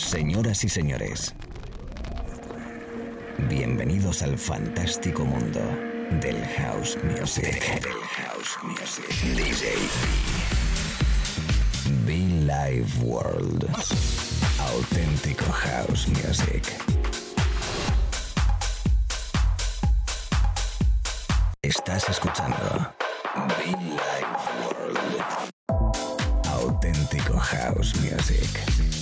Señoras y señores, bienvenidos al fantástico mundo del house music. Del house music. DJ Be Live World. Auténtico house music. Estás escuchando Be Live World. Auténtico house music.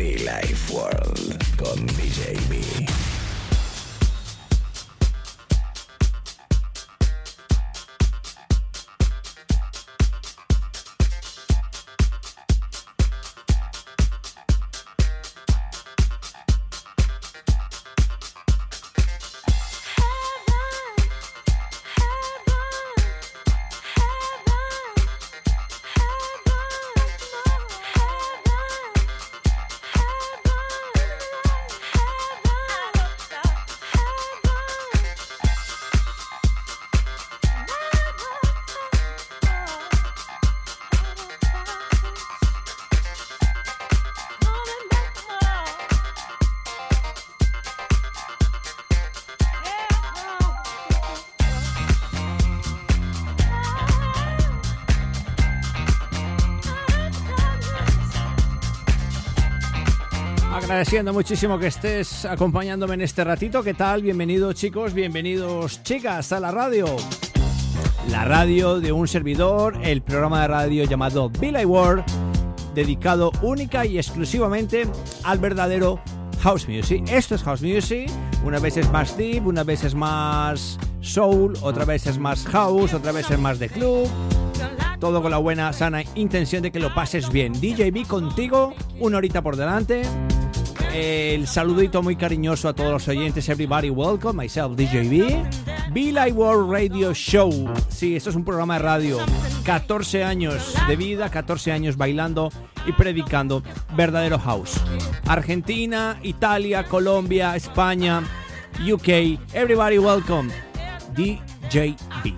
Be Life World con DJ Agradeciendo muchísimo que estés acompañándome en este ratito. ¿Qué tal? Bienvenidos chicos, bienvenidos chicas a la radio. La radio de un servidor, el programa de radio llamado Billy World, dedicado única y exclusivamente al verdadero house music. Esto es house music, una vez es más deep, una vez es más soul, otra vez es más house, otra vez es más de club. Todo con la buena, sana intención de que lo pases bien. DJB contigo, una horita por delante. El saludito muy cariñoso a todos los oyentes. Everybody welcome, myself DJB. Be World Radio Show. Sí, esto es un programa de radio. 14 años de vida, 14 años bailando y predicando verdadero house. Argentina, Italia, Colombia, España, UK. Everybody welcome. DJB.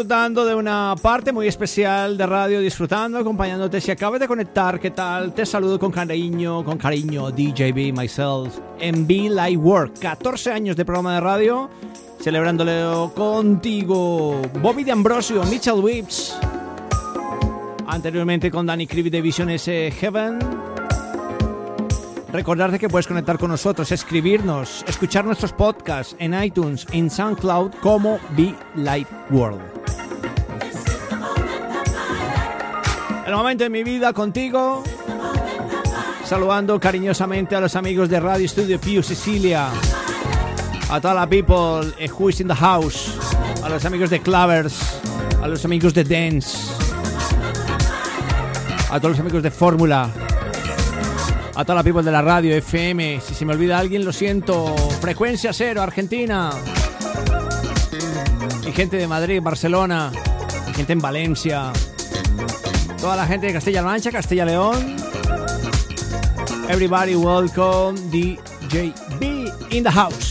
Disfrutando de una parte muy especial de radio, disfrutando, acompañándote. Si acabas de conectar, ¿qué tal? Te saludo con cariño, con cariño, DJB, myself, en Be Light Work. 14 años de programa de radio, celebrándolo contigo. Bobby de Ambrosio, Mitchell Whips. Anteriormente con Danny Creevy de Vision S Heaven. Recordarte que puedes conectar con nosotros, escribirnos, escuchar nuestros podcasts en iTunes, en SoundCloud como Be Light World. El momento de mi vida contigo. Saludando cariñosamente a los amigos de Radio Studio Pio Sicilia. A toda la people who is in the house. A los amigos de Clavers. A los amigos de Dance. A todos los amigos de Fórmula a toda la people de la radio, FM. Si se me olvida alguien, lo siento. Frecuencia cero, Argentina. Y gente de Madrid, Barcelona. Y gente en Valencia. Toda la gente de Castilla-La Mancha, Castilla-León. Everybody welcome DJ B in the house.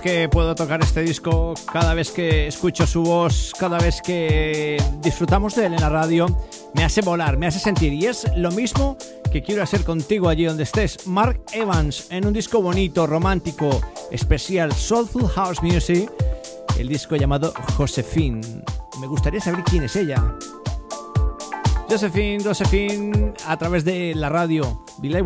Que puedo tocar este disco, cada vez que escucho su voz, cada vez que disfrutamos de él en la radio, me hace volar, me hace sentir. Y es lo mismo que quiero hacer contigo allí donde estés. Mark Evans en un disco bonito, romántico, especial, Soulful House Music, el disco llamado Josephine. Me gustaría saber quién es ella. Josephine, Josephine, a través de la radio, Billy.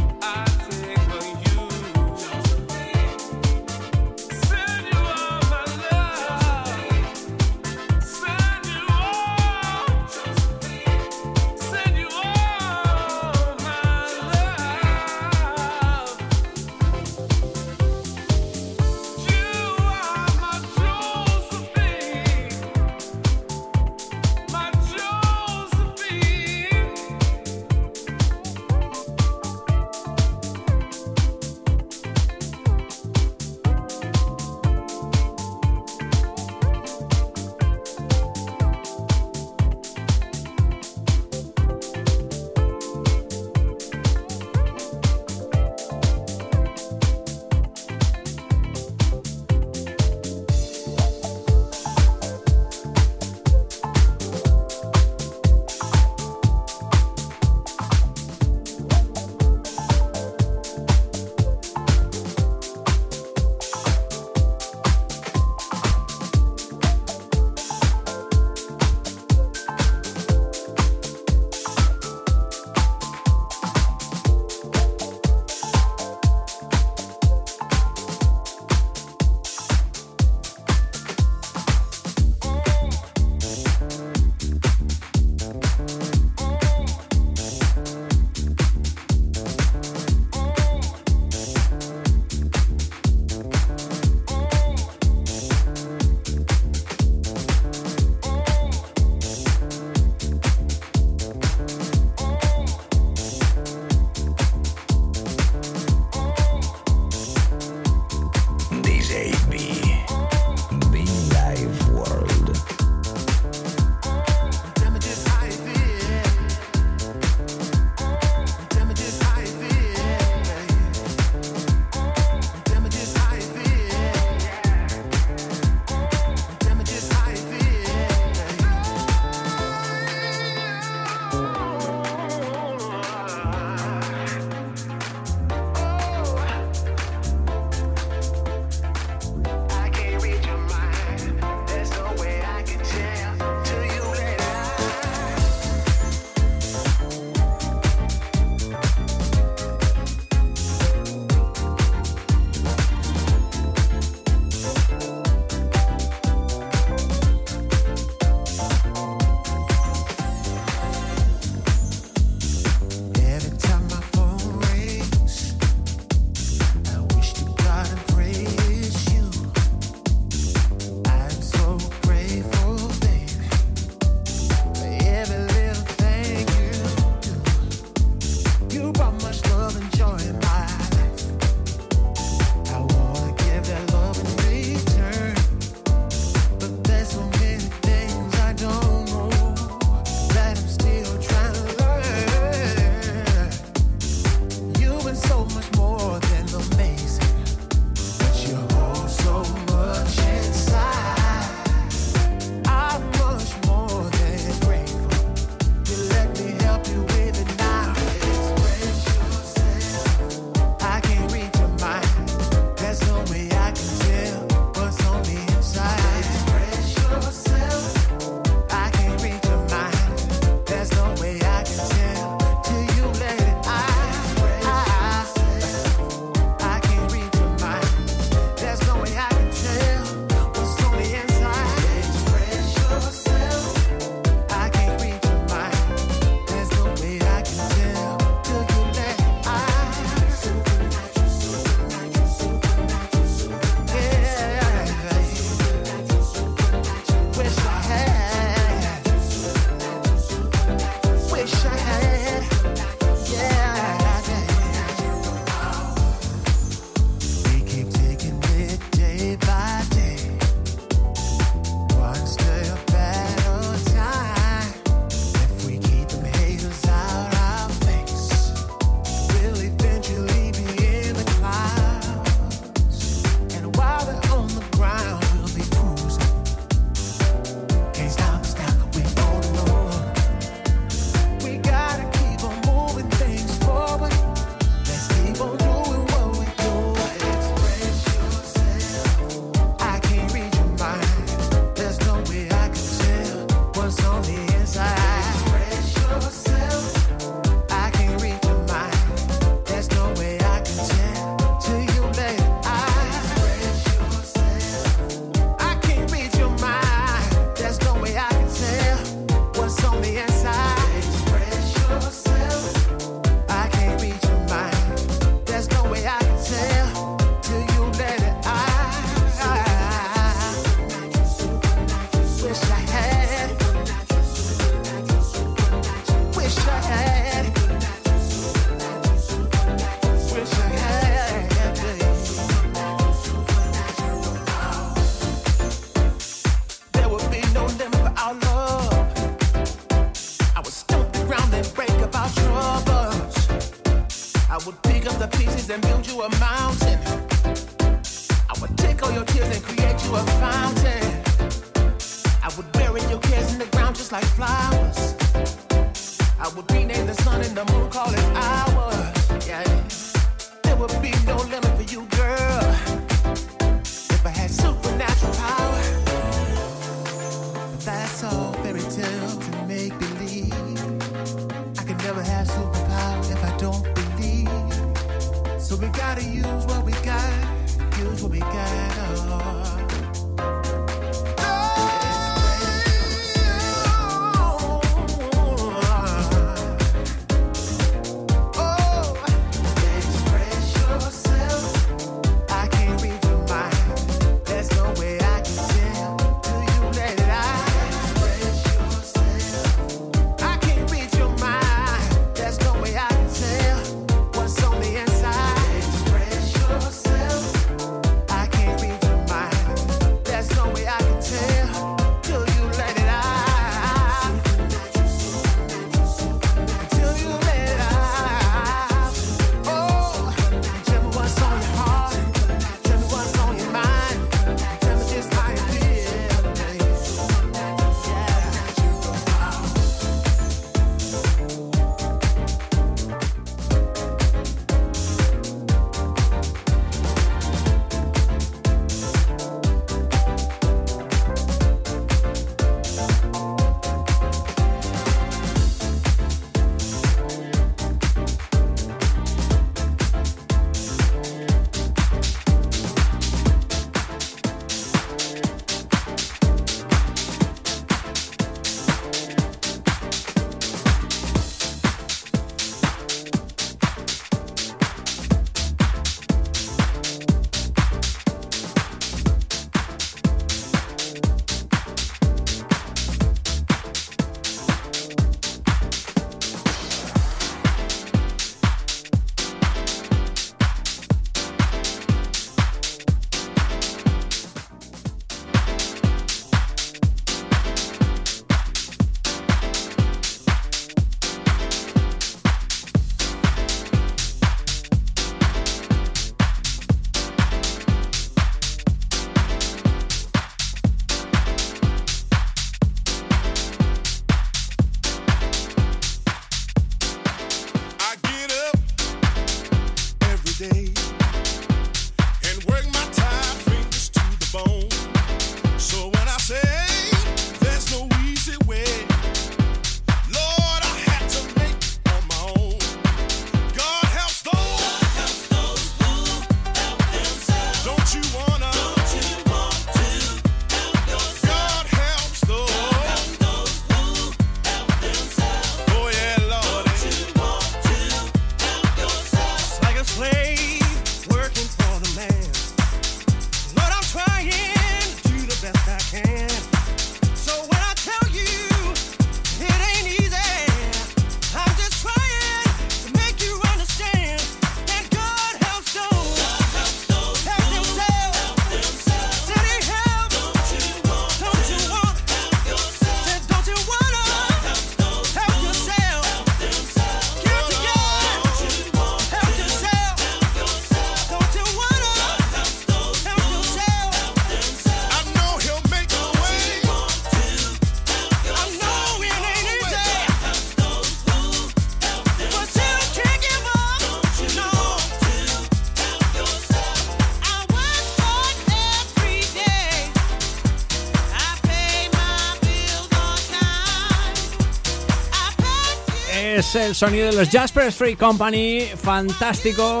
El sonido de los Jasper Free Company, fantástico.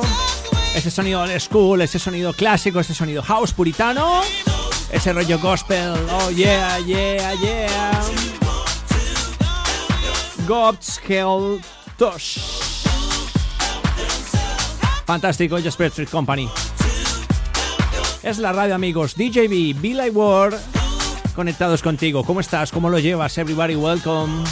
Ese sonido old school, ese sonido clásico, ese sonido house puritano, ese rollo gospel, oh yeah, yeah, yeah. God's Hell Tosh. Fantástico, Jasper Free Company. Es la radio, amigos. DJB, Be Like World, conectados contigo. ¿Cómo estás? ¿Cómo lo llevas? Everybody, welcome.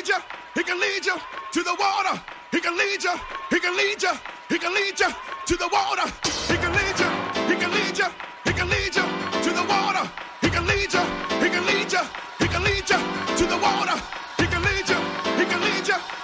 lead you. He can lead you to the water. He can lead you. He can lead you. He can lead you to the water. He can lead you. He can lead you. He can lead you to the water. He can lead you. He can lead you. He can lead you to the water. He can lead you. He can lead you.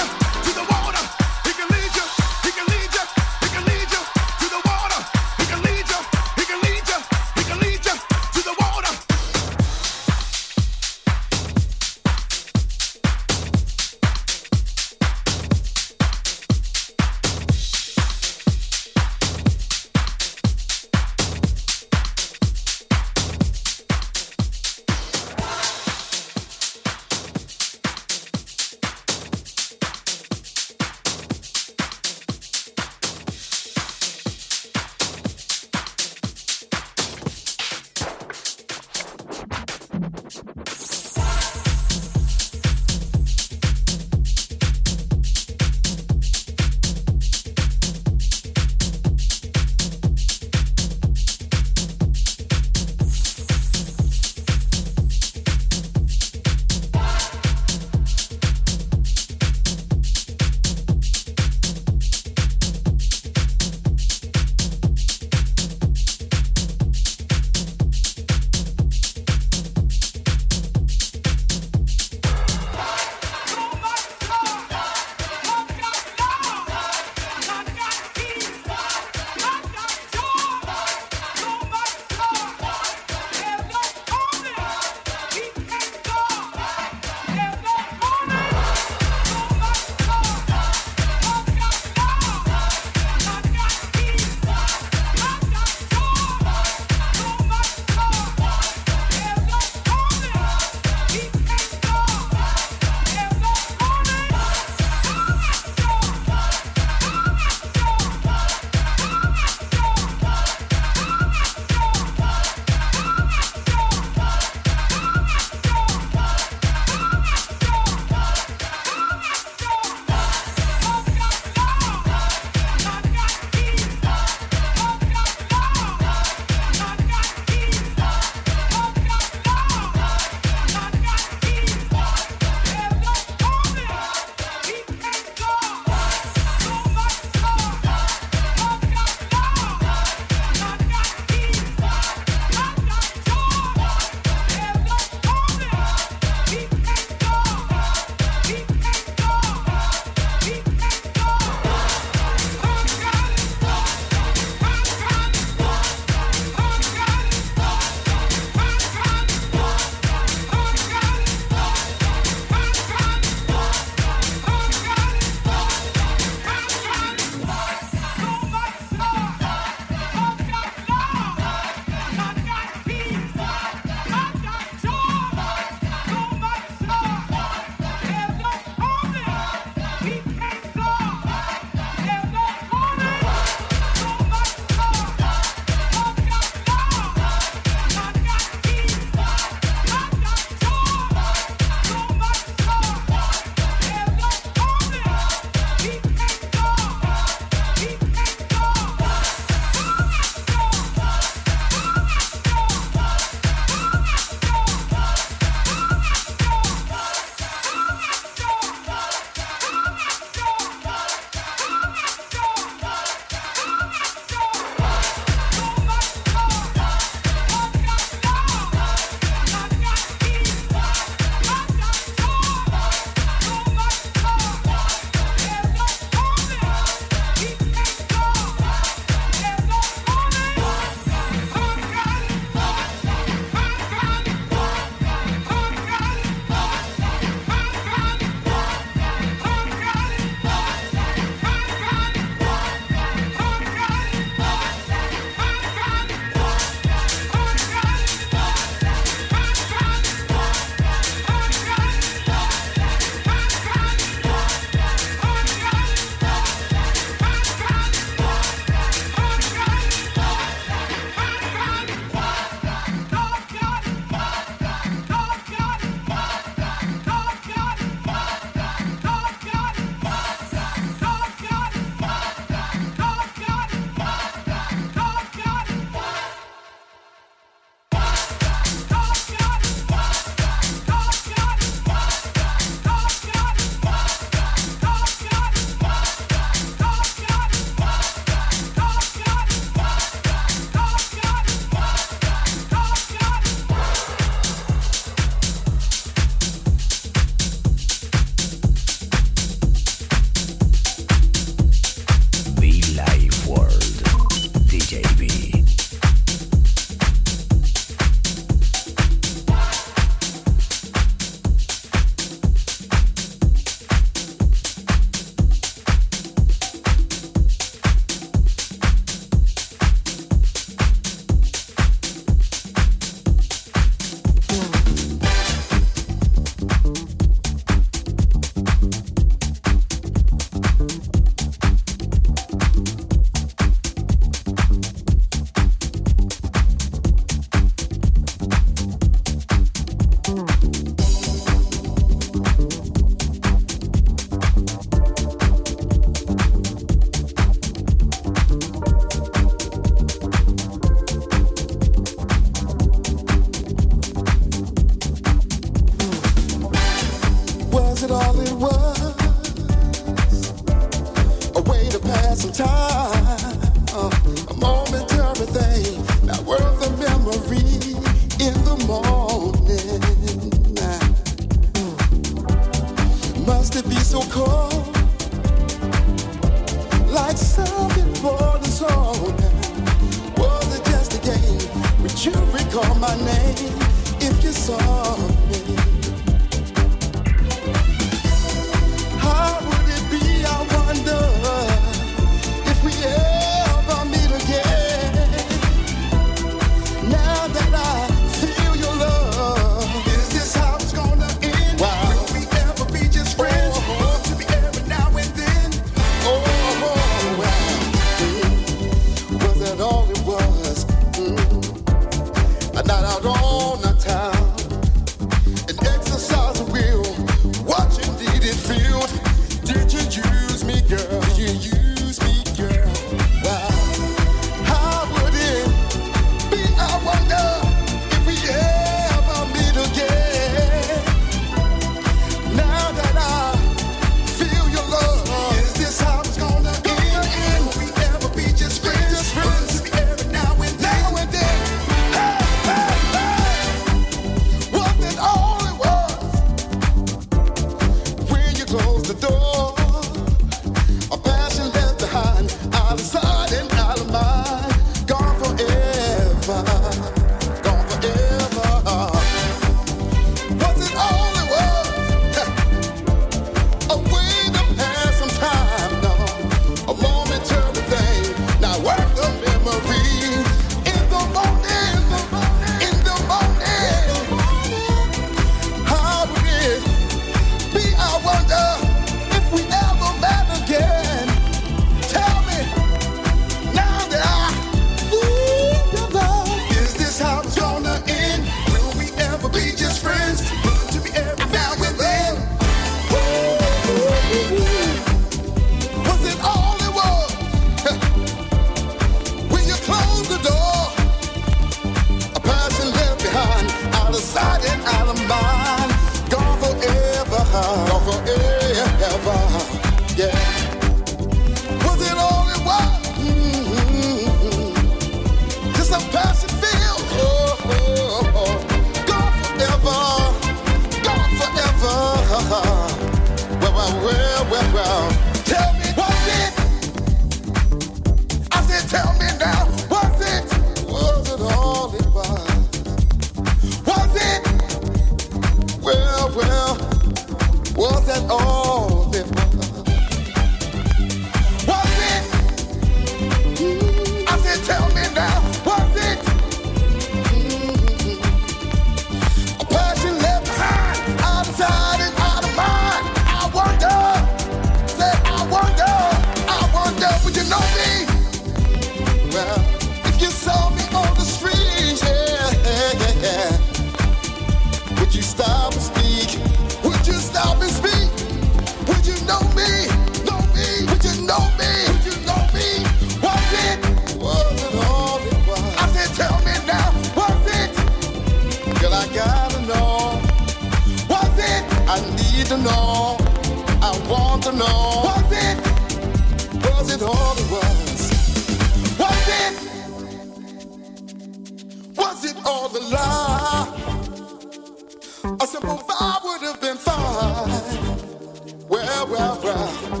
trouble, I would have been fine. Well, well, well.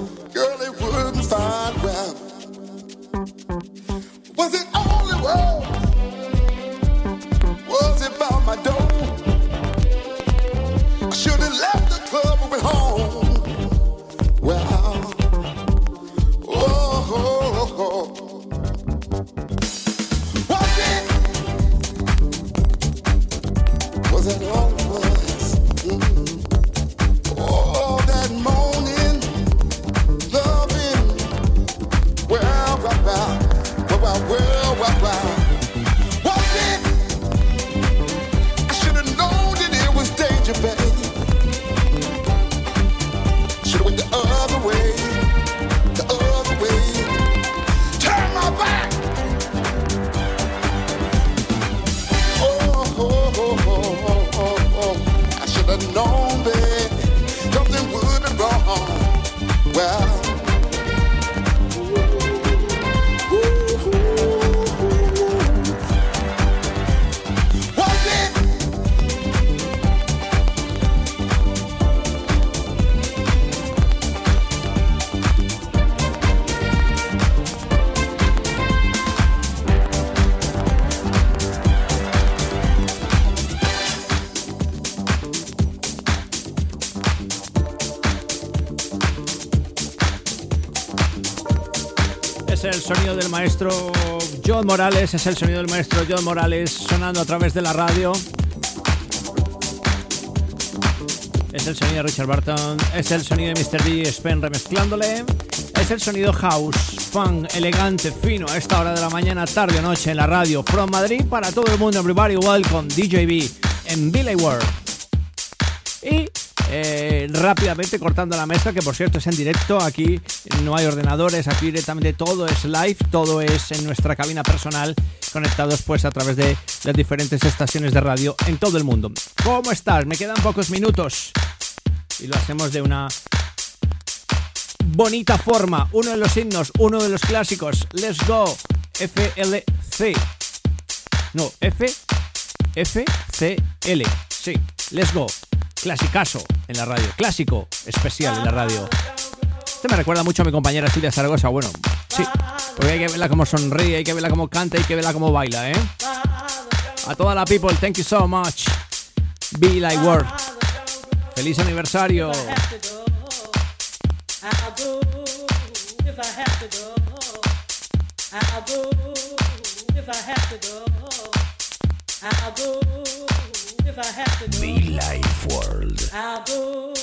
Morales, es el sonido del maestro John Morales sonando a través de la radio. Es el sonido de Richard Barton, es el sonido de Mr. D. Spen remezclándole. Es el sonido house, fun, elegante, fino a esta hora de la mañana, tarde o noche en la radio. From Madrid para todo el mundo, everybody welcome DJB en Billy World. Y eh, rápidamente cortando la mesa, que por cierto es en directo, aquí no hay ordenadores, aquí directamente todo es live, todo es en nuestra cabina personal, conectados pues a través de las diferentes estaciones de radio en todo el mundo. ¿Cómo estás? Me quedan pocos minutos y lo hacemos de una bonita forma. Uno de los himnos, uno de los clásicos, Let's Go, FLC. No, F, FCL, sí, Let's Go clasicazo en la radio, clásico especial en la radio. Este me recuerda mucho a mi compañera Silvia Zaragoza, bueno, sí, porque hay que verla como sonríe, hay que verla como canta, hay que verla como baila, ¿eh? A toda la people, thank you so much. Be like world. Feliz aniversario. Be Life World. I'll go.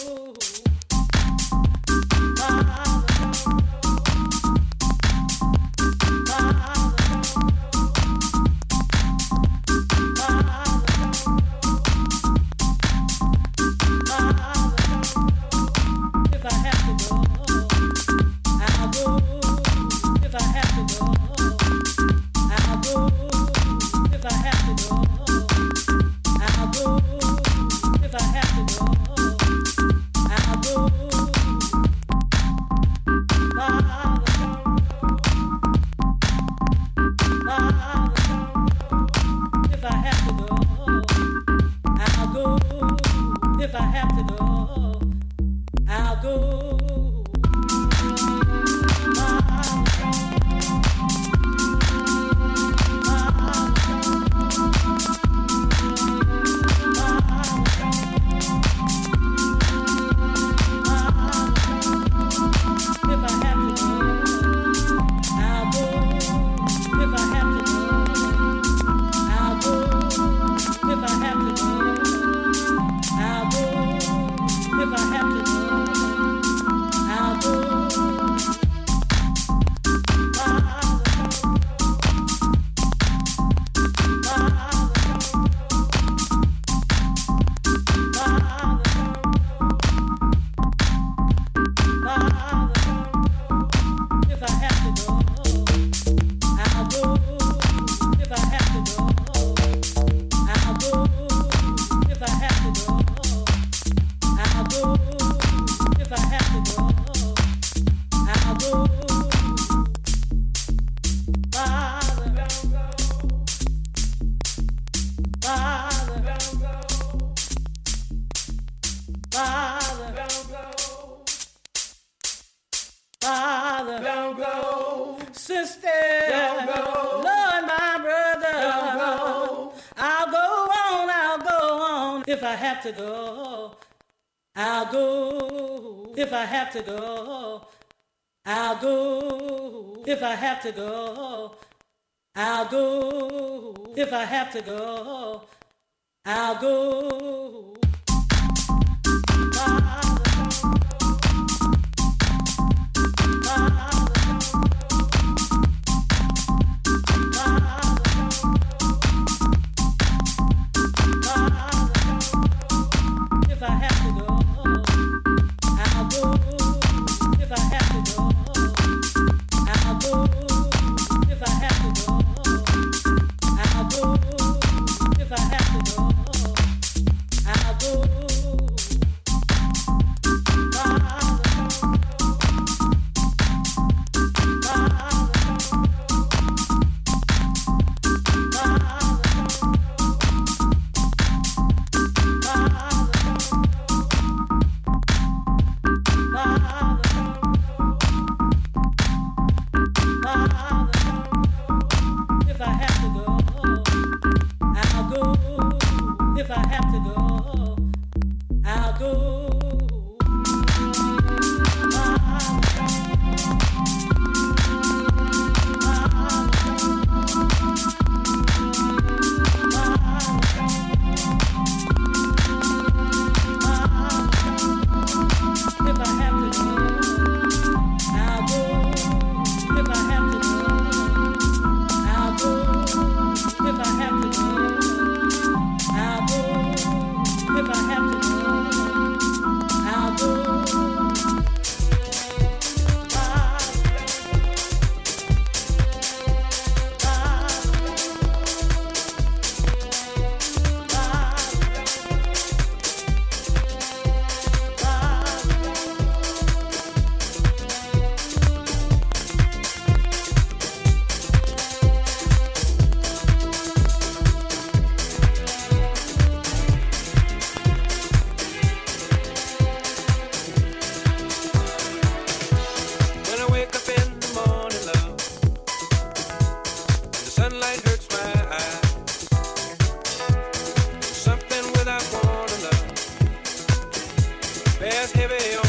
Something without warning, that's heavy on.